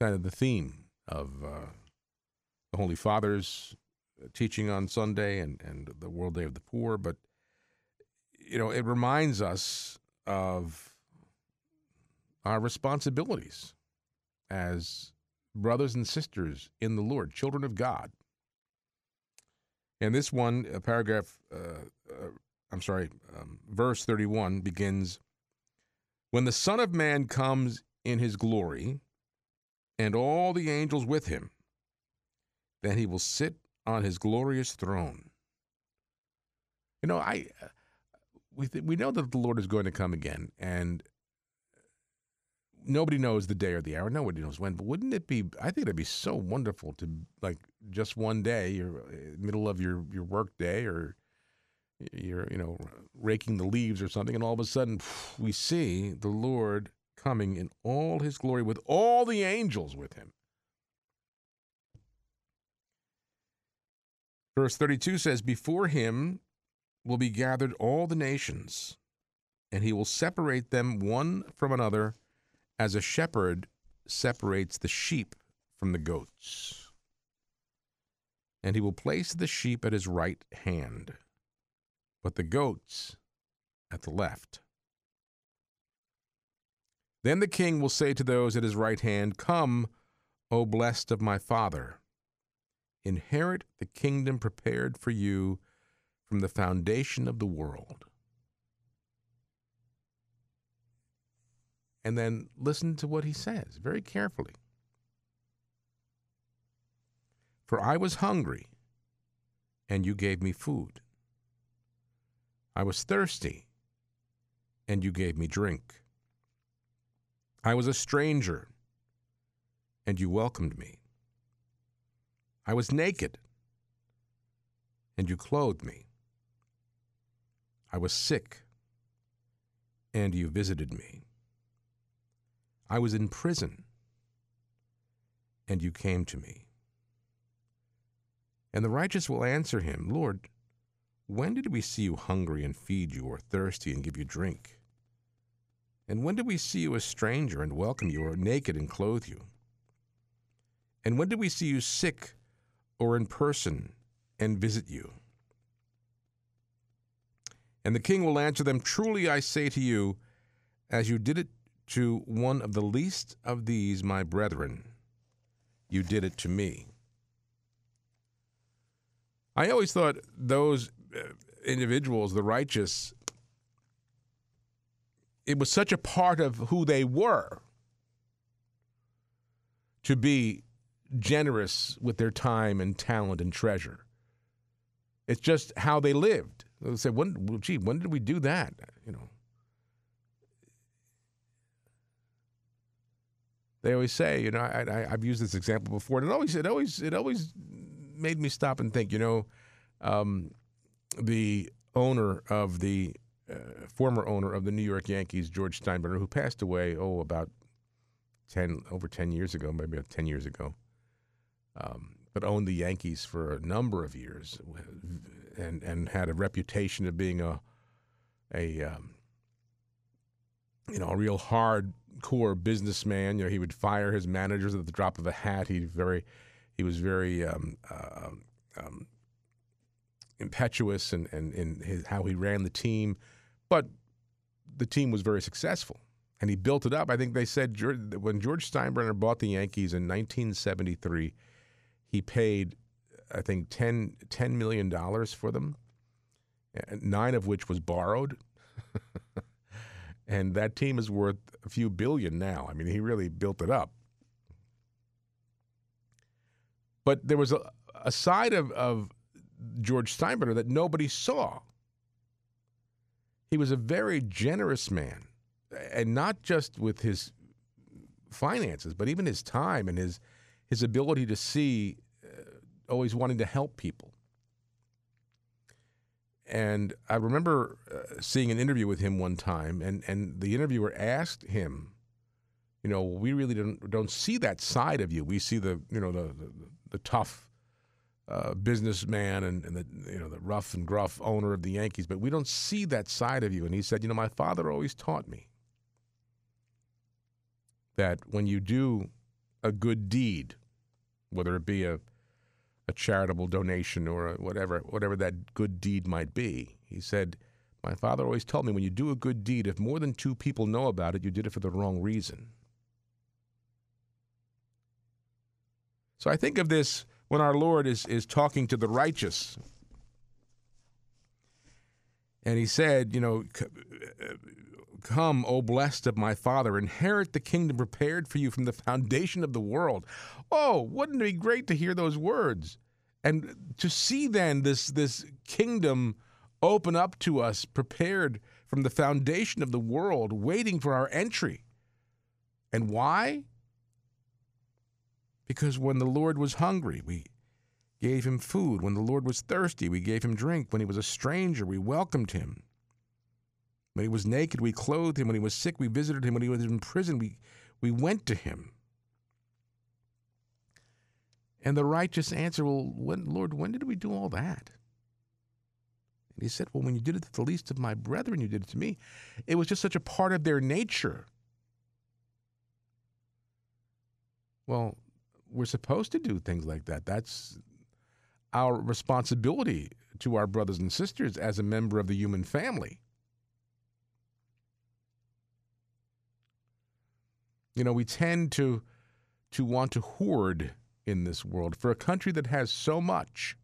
Kind of the theme of uh, the Holy Father's teaching on Sunday and, and the World Day of the Poor, but you know, it reminds us of our responsibilities as brothers and sisters in the Lord, children of God. And this one, uh, paragraph, uh, uh, I'm sorry, um, verse 31 begins When the Son of Man comes in his glory, and all the angels with him, then he will sit on his glorious throne. You know, I we th- we know that the Lord is going to come again, and nobody knows the day or the hour. Nobody knows when. But wouldn't it be? I think it'd be so wonderful to like just one day, you're uh, middle of your your work day, or you're you know raking the leaves or something, and all of a sudden we see the Lord coming in all His glory with all the angels with Him. Verse 32 says, Before him will be gathered all the nations, and he will separate them one from another as a shepherd separates the sheep from the goats. And he will place the sheep at his right hand, but the goats at the left. Then the king will say to those at his right hand, Come, O blessed of my father, inherit the kingdom prepared for you from the foundation of the world. And then listen to what he says very carefully. For I was hungry, and you gave me food. I was thirsty, and you gave me drink. I was a stranger, and you welcomed me. I was naked, and you clothed me. I was sick, and you visited me. I was in prison, and you came to me. And the righteous will answer him, Lord, when did we see you hungry and feed you, or thirsty and give you drink? And when did we see you a stranger and welcome you, or naked and clothe you? And when did we see you sick or in person and visit you? And the king will answer them, Truly I say to you, as you did it to one of the least of these, my brethren, you did it to me. I always thought those uh, individuals, the righteous, it was such a part of who they were to be generous with their time and talent and treasure. It's just how they lived. They say, "When, gee, when did we do that?" You know. They always say, you know, I, I've used this example before, and it always, it always, it always made me stop and think. You know, um, the owner of the uh, former owner of the New York Yankees, George Steinbrenner, who passed away, oh, about ten over ten years ago, maybe about ten years ago, um, but owned the Yankees for a number of years, and and had a reputation of being a a um, you know a real hardcore businessman. You know, he would fire his managers at the drop of a hat. He very he was very um, uh, um, impetuous and and in his, how he ran the team, but the team was very successful. And he built it up. I think they said when George Steinbrenner bought the Yankees in 1973, he paid I think 10, $10 million for them, nine of which was borrowed. and that team is worth a few billion now. I mean, he really built it up. But there was a, a side of, of George Steinbrenner that nobody saw. He was a very generous man, and not just with his finances, but even his time and his his ability to see always wanting to help people. and I remember uh, seeing an interview with him one time, and, and the interviewer asked him, you know, we really don't don't see that side of you. We see the you know the the, the tough uh, businessman and, and the you know the rough and gruff owner of the Yankees, but we don't see that side of you. And he said, you know, my father always taught me that when you do a good deed, whether it be a a charitable donation or whatever whatever that good deed might be, he said, my father always told me when you do a good deed, if more than two people know about it, you did it for the wrong reason. So I think of this when our Lord is, is talking to the righteous. And he said, You know, come, O blessed of my Father, inherit the kingdom prepared for you from the foundation of the world. Oh, wouldn't it be great to hear those words? And to see then this, this kingdom open up to us, prepared from the foundation of the world, waiting for our entry. And why? Because when the Lord was hungry, we gave him food. When the Lord was thirsty, we gave him drink. When he was a stranger, we welcomed him. When he was naked, we clothed him. When he was sick, we visited him. When he was in prison, we, we went to him. And the righteous answer, Well, when, Lord, when did we do all that? And he said, Well, when you did it to the least of my brethren, you did it to me. It was just such a part of their nature. Well, we're supposed to do things like that. That's our responsibility to our brothers and sisters as a member of the human family. You know, we tend to to want to hoard in this world for a country that has so much.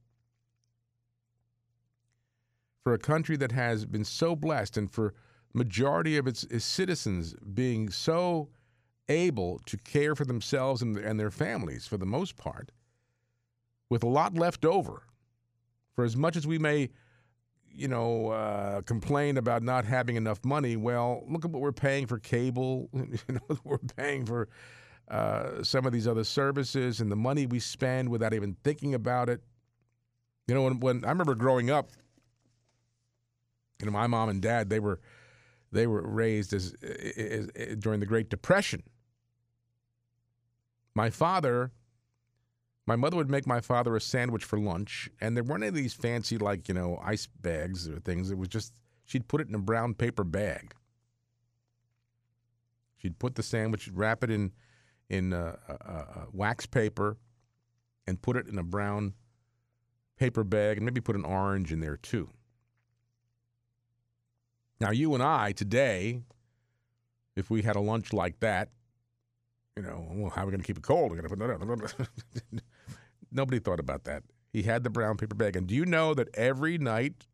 For a country that has been so blessed and for majority of its, its citizens being so able to care for themselves and, and their families for the most part, with a lot left over. For as much as we may, you know, uh, complain about not having enough money, well, look at what we're paying for cable. you know, we're paying for uh, some of these other services and the money we spend without even thinking about it. You know, when, when I remember growing up, you know, my mom and dad they were they were raised as, as, as during the Great Depression. My father, my mother would make my father a sandwich for lunch, and there weren't any of these fancy like you know ice bags or things. It was just she'd put it in a brown paper bag. She'd put the sandwich, wrap it in in uh, uh, uh, wax paper, and put it in a brown paper bag, and maybe put an orange in there too. Now, you and I today, if we had a lunch like that, you know, well, how are we going to keep it cold? We're going to put Nobody thought about that. He had the brown paper bag. And do you know that every night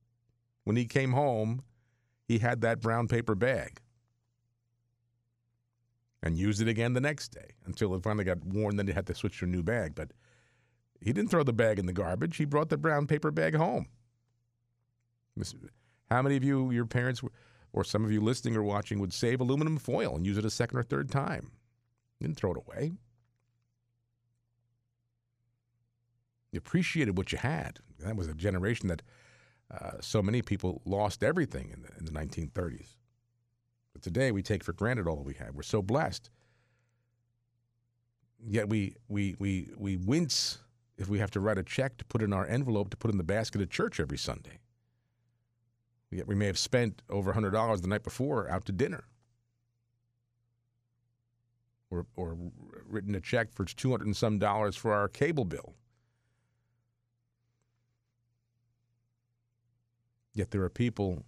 when he came home, he had that brown paper bag and used it again the next day until it finally got worn. Then he had to switch to a new bag. But he didn't throw the bag in the garbage. He brought the brown paper bag home. How many of you, your parents, or some of you listening or watching, would save aluminum foil and use it a second or third time? Didn't throw it away. You appreciated what you had. That was a generation that uh, so many people lost everything in the, in the 1930s. But today we take for granted all that we have. We're so blessed. Yet we, we, we, we wince if we have to write a check to put in our envelope to put in the basket at church every Sunday. Yet we may have spent over $100 the night before out to dinner. Or, or written a check for 200 and some dollars for our cable bill. Yet there are people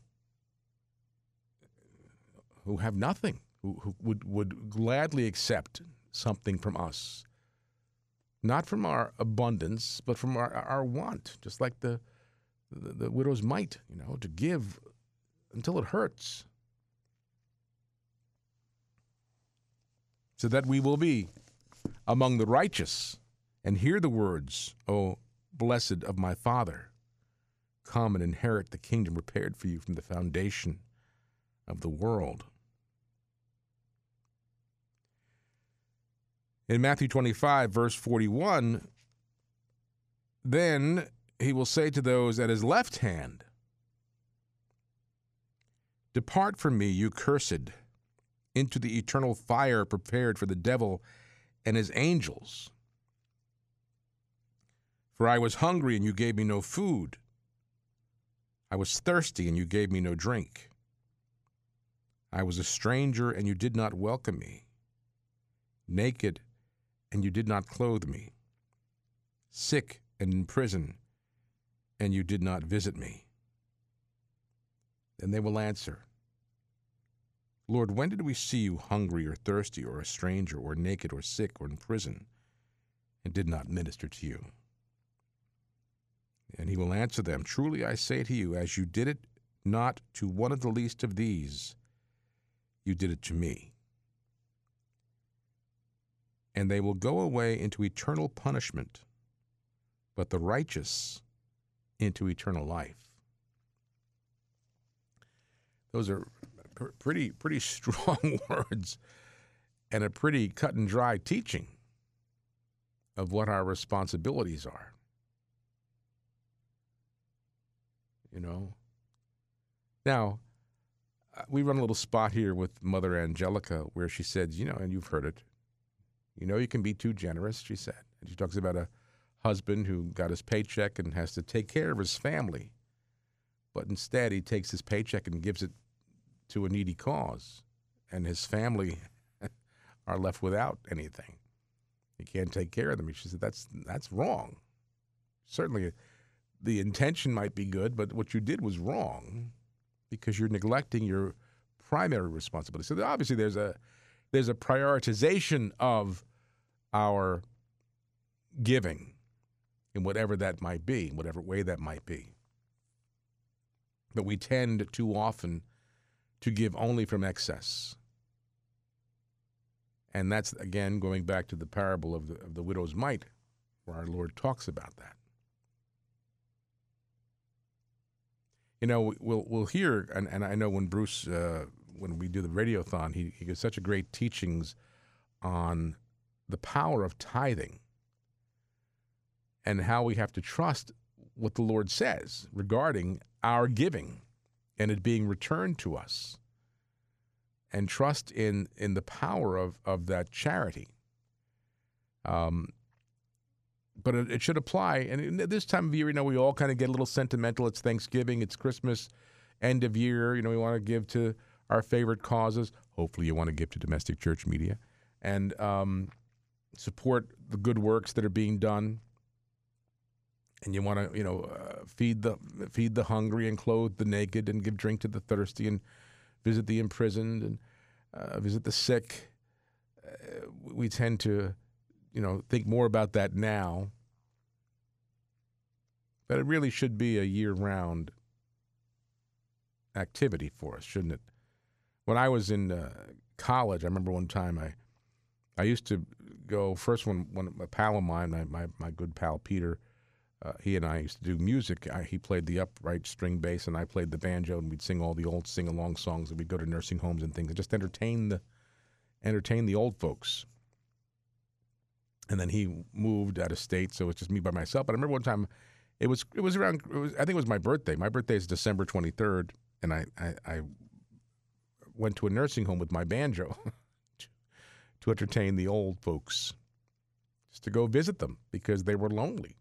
who have nothing, who, who would, would gladly accept something from us. Not from our abundance, but from our, our want, just like the, the, the widow's mite, you know, to give until it hurts. So that we will be among the righteous and hear the words, O blessed of my Father, come and inherit the kingdom prepared for you from the foundation of the world. In Matthew 25, verse 41, then he will say to those at his left hand, Depart from me, you cursed, into the eternal fire prepared for the devil and his angels. For I was hungry, and you gave me no food. I was thirsty, and you gave me no drink. I was a stranger, and you did not welcome me. Naked, and you did not clothe me. Sick and in prison, and you did not visit me. Then they will answer Lord, when did we see you hungry or thirsty or a stranger or naked or sick or in prison and did not minister to you? And he will answer them Truly I say to you, as you did it not to one of the least of these, you did it to me. And they will go away into eternal punishment, but the righteous into eternal life. Those are pretty pretty strong words and a pretty cut and dry teaching of what our responsibilities are. You know. Now, uh, we run a little spot here with Mother Angelica where she said, you know, and you've heard it. You know, you can be too generous, she said. And she talks about a husband who got his paycheck and has to take care of his family. But instead, he takes his paycheck and gives it to a needy cause, and his family are left without anything. He can't take care of them. She said, that's, that's wrong. Certainly, the intention might be good, but what you did was wrong because you're neglecting your primary responsibility. So obviously, there's a there's a prioritization of our giving in whatever that might be, in whatever way that might be. But we tend too often to give only from excess. And that's, again, going back to the parable of the, of the widow's mite, where our Lord talks about that. You know, we'll, we'll hear, and, and I know when Bruce, uh, when we do the radiothon, he, he gives such a great teachings on the power of tithing and how we have to trust what the Lord says regarding our giving and it being returned to us and trust in in the power of of that charity. Um, but it, it, should apply. And this time of year you know we all kind of get a little sentimental. It's thanksgiving it's christmas end of year you know we want to give to our favorite causes. Hopefully you want to give to domestic church media. And um, support the good works that are being done. And you want to you know uh, feed the feed the hungry and clothe the naked and give drink to the thirsty and visit the imprisoned and uh, visit the sick. Uh, we tend to you know think more about that now but it really should be a year-round activity for us shouldn't it when i was in uh, college i remember one time i i used to go first when, when a pal of mine my, my, my good pal peter uh, he and I used to do music. I, he played the upright string bass, and I played the banjo, and we'd sing all the old sing-along songs. And we'd go to nursing homes and things, and just entertain the entertain the old folks. And then he moved out of state, so it's just me by myself. But I remember one time, it was it was around. It was, I think it was my birthday. My birthday is December twenty third, and I, I, I went to a nursing home with my banjo to, entertain the old folks, just to go visit them because they were lonely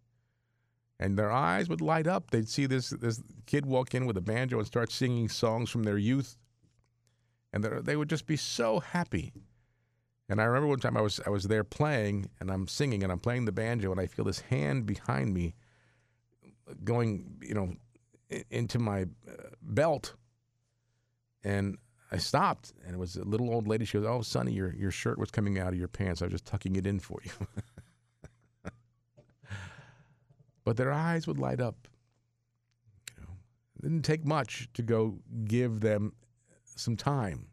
and their eyes would light up. They'd see this this kid walk in with a banjo and start singing songs from their youth, and they would just be so happy. And I remember one time I was I was there playing and I'm singing and I'm playing the banjo and I feel this hand behind me going, you know, into my uh, belt, and I stopped and it was a little old lady. She goes, "Oh, Sonny, your your shirt was coming out of your pants. I was just tucking it in for you." but their eyes would light up. You know, it didn't take much to go give them some time.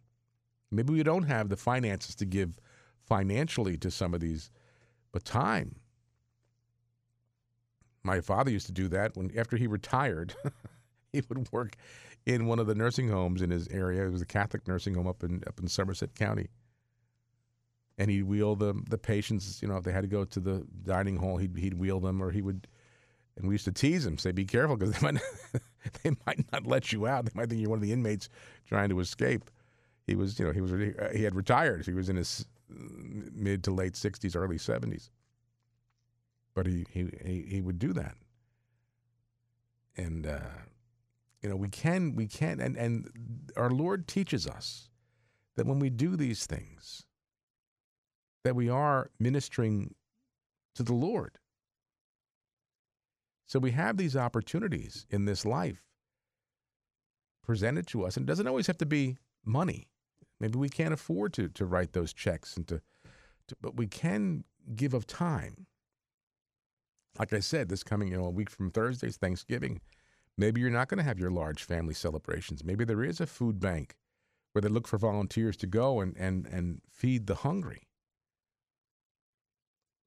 Maybe we don't have the finances to give financially to some of these, but time. My father used to do that when after he retired, he would work in one of the nursing homes in his area. It was a Catholic nursing home up in up in Somerset County. And he'd wheel the the patients, you know, if they had to go to the dining hall, he'd he'd wheel them or he would and we used to tease him, say, "Be careful," because they might they might not let you out. They might think you're one of the inmates trying to escape. He was, you know, he was he had retired. He was in his mid to late 60s, early 70s. But he he he, he would do that. And uh, you know, we can we can and and our Lord teaches us that when we do these things that we are ministering to the Lord. So we have these opportunities in this life presented to us, and it doesn't always have to be money. Maybe we can't afford to to write those checks and to, to but we can give of time. Like I said, this coming you know a week from Thursday's Thanksgiving. Maybe you're not going to have your large family celebrations. Maybe there is a food bank where they look for volunteers to go and and and feed the hungry.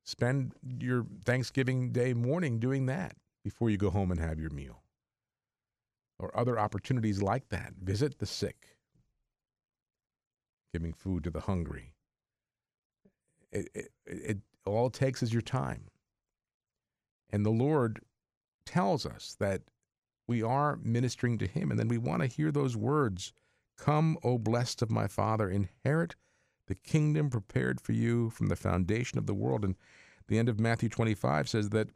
Spend your Thanksgiving Day morning doing that before you go home and have your meal. Or other opportunities like that. Visit the sick, giving food to the hungry. It, it, it all it takes is your time. And the Lord tells us that we are ministering to Him, and then we want to hear those words Come, O blessed of my Father, inherit the kingdom prepared for you from the foundation of the world. And the end of Matthew 25 says that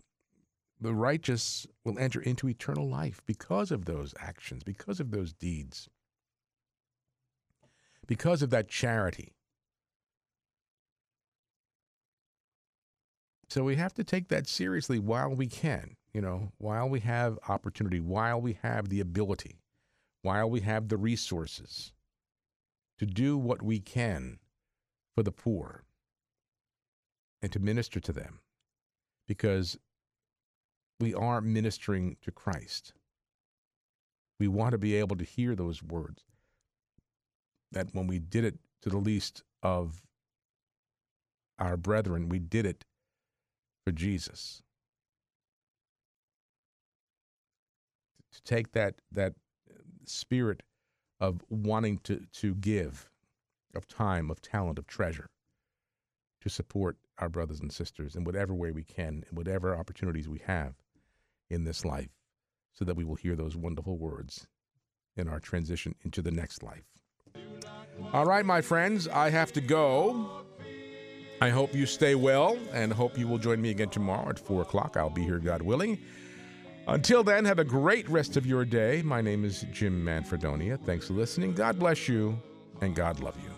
the righteous will enter into eternal life because of those actions, because of those deeds, because of that charity. So we have to take that seriously while we can, you know, while we have opportunity, while we have the ability, while we have the resources to do what we can for the poor and to minister to them because we are ministering to Christ. We want to be able to hear those words that when we did it to the least of our brethren, we did it for Jesus. To take that that spirit of wanting to to give, of time, of talent, of treasure, to support our brothers and sisters in whatever way we can, in whatever opportunities we have in this life, so that we will hear those wonderful words in our transition into the next life. All right, my friends, I have to go. I hope you stay well and hope you will join me again tomorrow at 4 o'clock. I'll be here, God willing. Until then, have a great rest of your day. My name is Jim Manfredonia. Thanks for listening. God bless you and God love you.